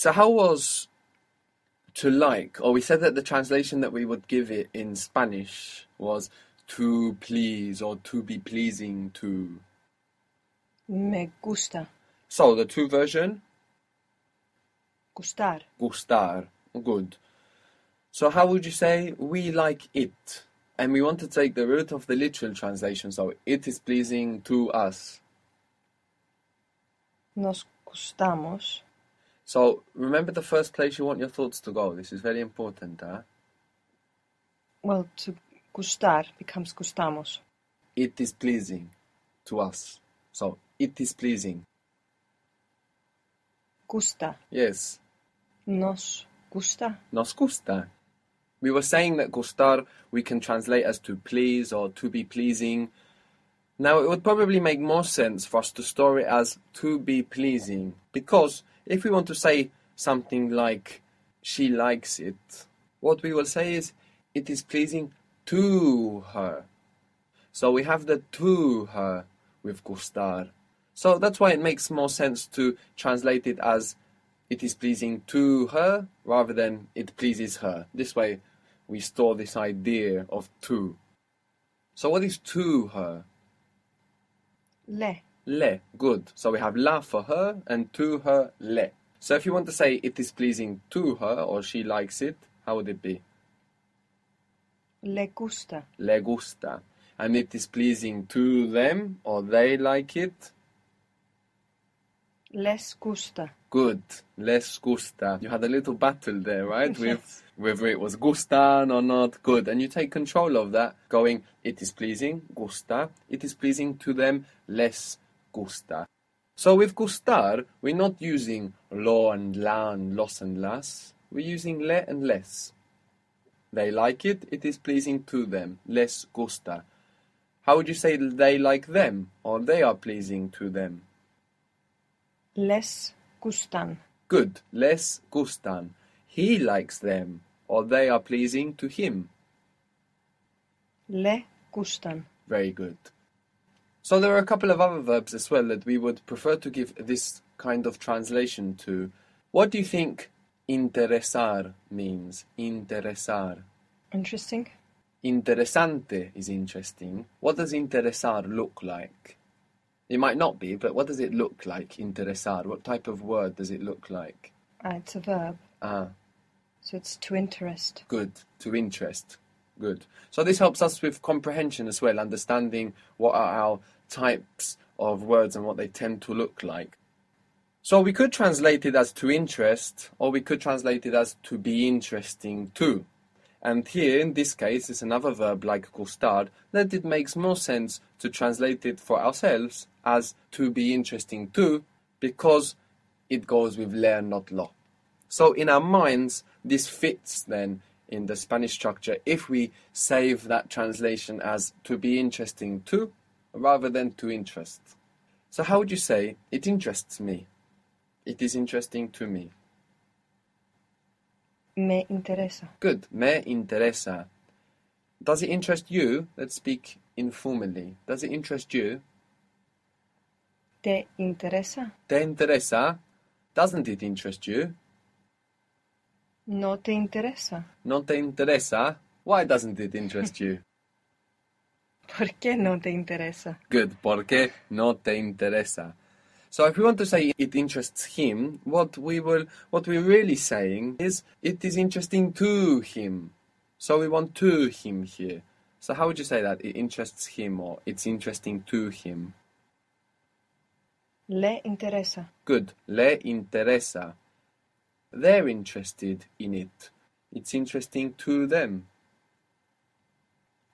So how was to like, or we said that the translation that we would give it in Spanish was to please or to be pleasing to. Me gusta. So the two version, Gustar. gustar, good. So how would you say we like it? And we want to take the root of the literal translation, so it is pleasing to us. Nos gustamos. So remember the first place you want your thoughts to go. This is very important, huh? Well, to gustar becomes gustamos. It is pleasing to us. So it is pleasing. Gusta. Yes. Nos gusta. Nos gusta. We were saying that gustar we can translate as to please or to be pleasing. Now, it would probably make more sense for us to store it as to be pleasing because if we want to say something like she likes it, what we will say is it is pleasing to her. So we have the to her with gustar. So that's why it makes more sense to translate it as it is pleasing to her rather than it pleases her. This way we store this idea of to. So what is to her? Le. Le. Good. So we have la for her and to her le. So if you want to say it is pleasing to her or she likes it, how would it be? Le gusta. Le gusta. And it is pleasing to them or they like it? Les gusta. Good. Les gusta. You had a little battle there, right? With Yes. whether it was gustan or not. Good. And you take control of that, going, it is pleasing, gusta. It is pleasing to them, les gusta. So with gustar, we're not using lo and la and los and las. We're using le and les. They like it, it is pleasing to them, les gusta. How would you say they like them, or they are pleasing to them? Les gustan. Good, les gustan. He likes them, or they are pleasing to him. Le gustan. Very good. So there are a couple of other verbs as well that we would prefer to give this kind of translation to. What do you think interesar means? Interesar. Interesting. Interesante is interesting. What does interesar look like? It might not be, but what does it look like, interesar? What type of word does it look like? Ah, it's a verb. Ah, So it's to interest. Good. To interest. Good. So this helps us with comprehension as well, understanding what are our types of words and what they tend to look like. So we could translate it as to interest, or we could translate it as to be interesting to. And here, in this case, is another verb like gustar, that it makes more sense to translate it for ourselves as to be interesting to, because it goes with le, not lo. So in our minds, this fits then in the Spanish structure if we save that translation as to be interesting to rather than to interest. So how would you say it interests me? It is interesting to me. Me interesa. Good. Me interesa. Does it interest you? Let's speak informally. Does it interest you? Te interesa. Te interesa? Doesn't it interest you? No te interesa. No te interesa? Why doesn't it interest you? ¿Por qué no te interesa? Good, porque no te interesa. So if we want to say it interests him, what we will what we're really saying is it is interesting to him. So we want to him here. So how would you say that? It interests him or it's interesting to him. Le interesa. Good. Le interesa. They're interested in it. It's interesting to them.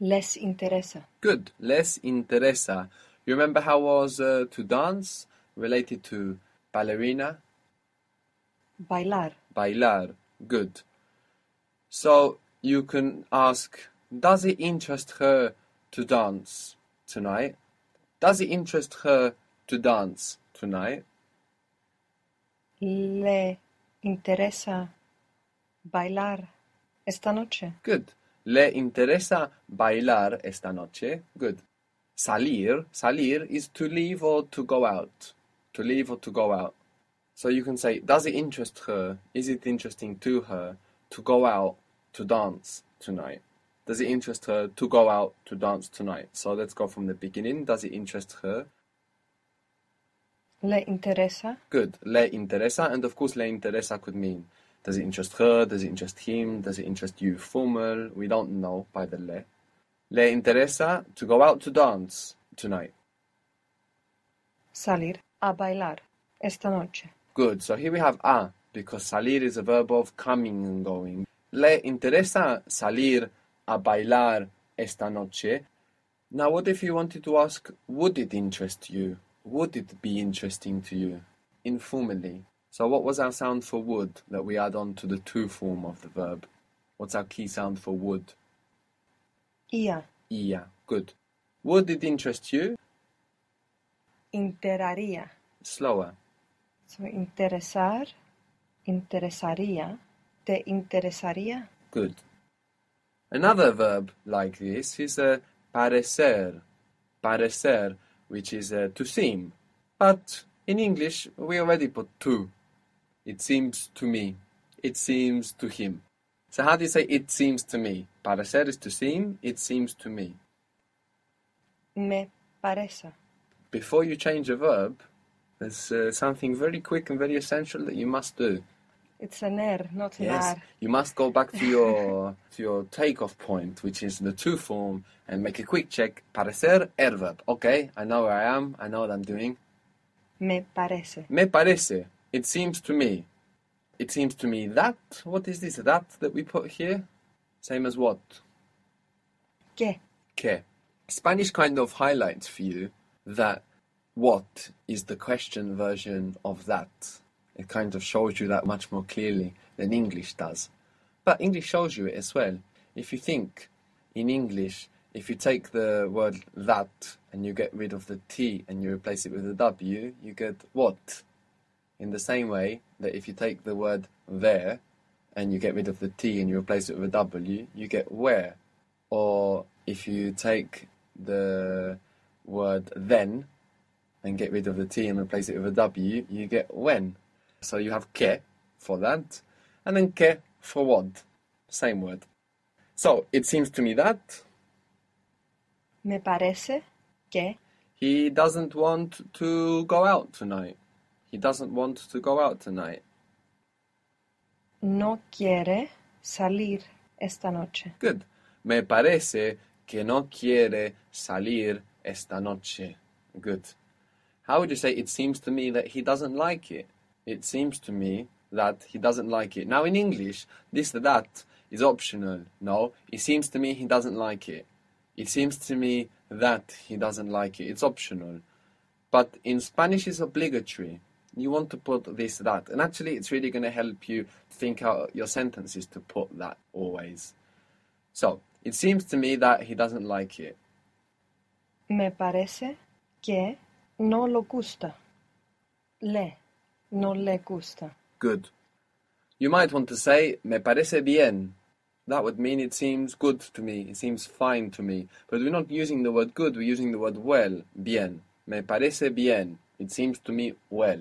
Les interesa. Good. Les interesa. You remember how was uh, to dance related to ballerina? Bailar. Bailar. Good. So you can ask, does it interest her to dance tonight? Does it interest her to dance tonight? Le interesa bailar esta noche. Good. Le interesa bailar esta noche? Good. Salir. Salir is to leave or to go out. To leave or to go out. So you can say, does it interest her? Is it interesting to her to go out to dance tonight? Does it interest her to go out to dance tonight? So let's go from the beginning. Does it interest her? Le interesa. Good. Le interesa. And of course, le interesa could mean does it interest her? Does it interest him? Does it interest you? Formal. We don't know by the le. Le interesa to go out to dance tonight. Salir a bailar esta noche. Good. So here we have a because salir is a verb of coming and going. Le interesa salir a bailar esta noche. Now, what if you wanted to ask, would it interest you? Would it be interesting to you? Informally. So, what was our sound for would that we add on to the to form of the verb? What's our key sound for would? Ia. Ia. Good. Would it interest you? Interaría. Slower. So, interesar. Interesaría. Te interesaría. Good. Another verb like this is uh, parecer. Parecer, which is uh, to seem. But in English, we already put to. It seems to me. It seems to him. So how do you say it seems to me? Parecer is to seem. It seems to me. Me parece. Before you change a verb, there's uh, something very quick and very essential that you must do. It's an er, not an Yes, ar. you must go back to your to your takeoff point, which is the to form, and make a quick check. Parecer, er verb. Okay, I know where I am. I know what I'm doing. Me parece. Me parece. It seems to me. It seems to me that. What is this? That that we put here? Same as what? Que. Que. Spanish kind of highlights for you that what is the question version of that. It kind of shows you that much more clearly than English does. But English shows you it as well. If you think in English, if you take the word that and you get rid of the T and you replace it with a W, you get what? In the same way that if you take the word there and you get rid of the T and you replace it with a W, you get where. Or if you take the word then and get rid of the T and replace it with a W, you get when. So you have que for that, and then que for what? Same word. So it seems to me that Me parece que he doesn't want to go out tonight. He doesn't want to go out tonight. no quiere salir esta noche. Good. Me parece que no quiere salir esta noche. Good. How would you say it seems to me that he doesn't like it? It seems to me that he doesn't like it. Now in English, this that is optional. No, it seems to me he doesn't like it. It seems to me that he doesn't like it. It's optional. But in Spanish, it's obligatory. You want to put this, that. And actually, it's really going to help you think out your sentences to put that always. So, it seems to me that he doesn't like it. Me parece que no lo gusta. Le. No le gusta. Good. You might want to say, me parece bien. That would mean it seems good to me, it seems fine to me. But we're not using the word good, we're using the word well, bien. Me parece bien. It seems to me well.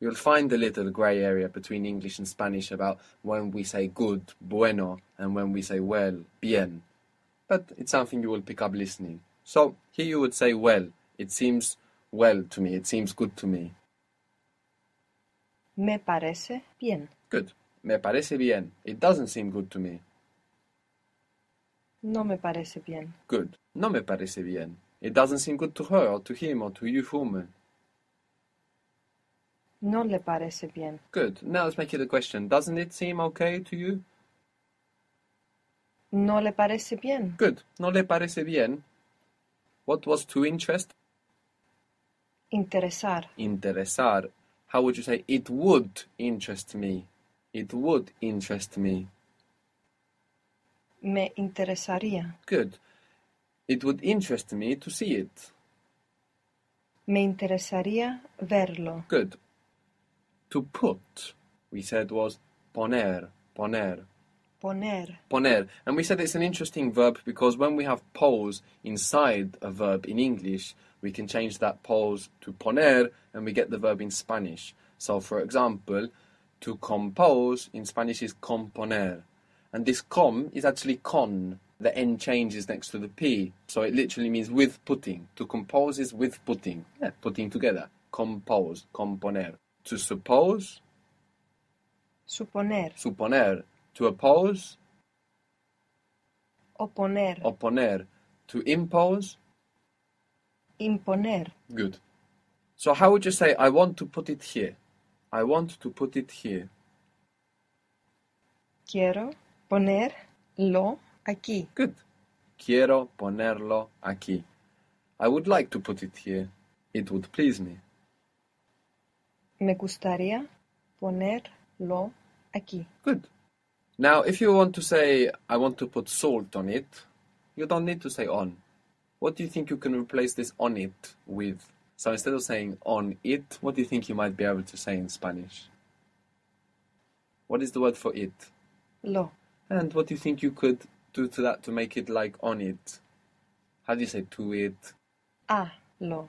You'll find a little grey area between English and Spanish about when we say good, bueno, and when we say well, bien. But it's something you will pick up listening. So here you would say well. It seems well to me, it seems good to me. Me parece bien. Good. Me parece bien. It doesn't seem good to me. No me parece bien. Good. No me parece bien. It doesn't seem good to her or to him or to you, woman. No le parece bien. Good. Now let's make it a question. Doesn't it seem okay to you? No le parece bien. Good. No le parece bien. What was to interest? Interesar. Interesar. How would you say it would interest me? It would interest me. Me interesaría. Good. It would interest me to see it. Me interesaría verlo. Good. To put, we said was poner, poner. Poner. Poner. And we said it's an interesting verb because when we have pose inside a verb in English, we can change that pose to poner and we get the verb in Spanish. So, for example, to compose in Spanish is componer. And this com is actually con. The N changes next to the P. So it literally means with putting. To compose is with putting. Yeah, putting together. Compose, componer. To suppose, Suponer. suponer. To oppose, Oponer. opponer. To impose, Imponer. good. So how would you say, I want to put it here? I want to put it here. Quiero ponerlo aquí. Good. Quiero ponerlo aquí. I would like to put it here. It would please me. Me gustaría ponerlo aquí. Good. Now, if you want to say, I want to put salt on it, you don't need to say on. What do you think you can replace this on it with? So instead of saying on it, what do you think you might be able to say in Spanish? What is the word for it? Lo. And what do you think you could do to that to make it like on it? How do you say to it? Ah, Lo.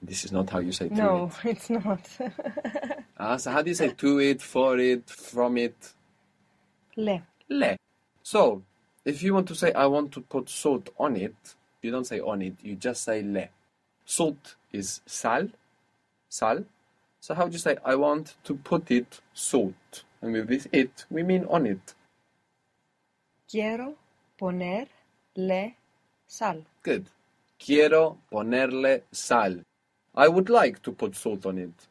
This is not how you say to No, it. No, it's not. Ah, so how do you say to it, for it, from it? Le. Le. So, if you want to say I want to put salt on it, you don't say on it, you just say le. Salt is sal, sal. So how would you say I want to put it salt? And with this it, we mean on it. Quiero ponerle sal. Good. Quiero ponerle sal. I would like to put salt on it.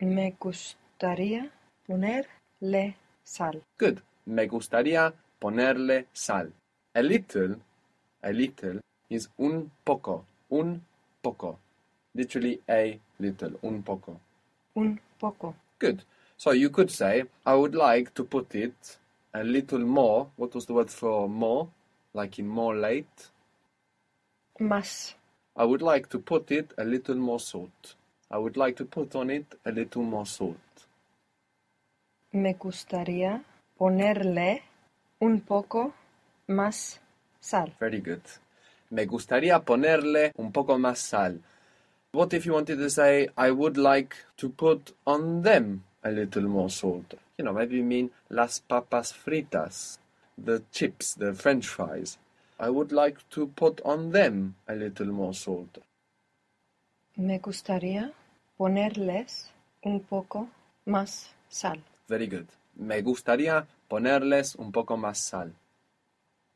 Me gustaría ponerle sal. Good. Me gustaría ponerle sal. A little, a little is un poco, un poco. Literally a little, un poco. Un poco. Good. So you could say, I would like to put it a little more. What was the word for more? Like in more late? Más. I would like to put it a little more salt. I would like to put on it a little more salt. Me gustaría ponerle un poco más sal. Very good. Me gustaría ponerle un poco más sal. What if you wanted to say, I would like to put on them a little more salt? You know, maybe you mean las papas fritas, the chips, the french fries. I would like to put on them a little more salt. Me gustaría ponerles un poco más sal. Very good. Me gustaría ponerles un poco más sal.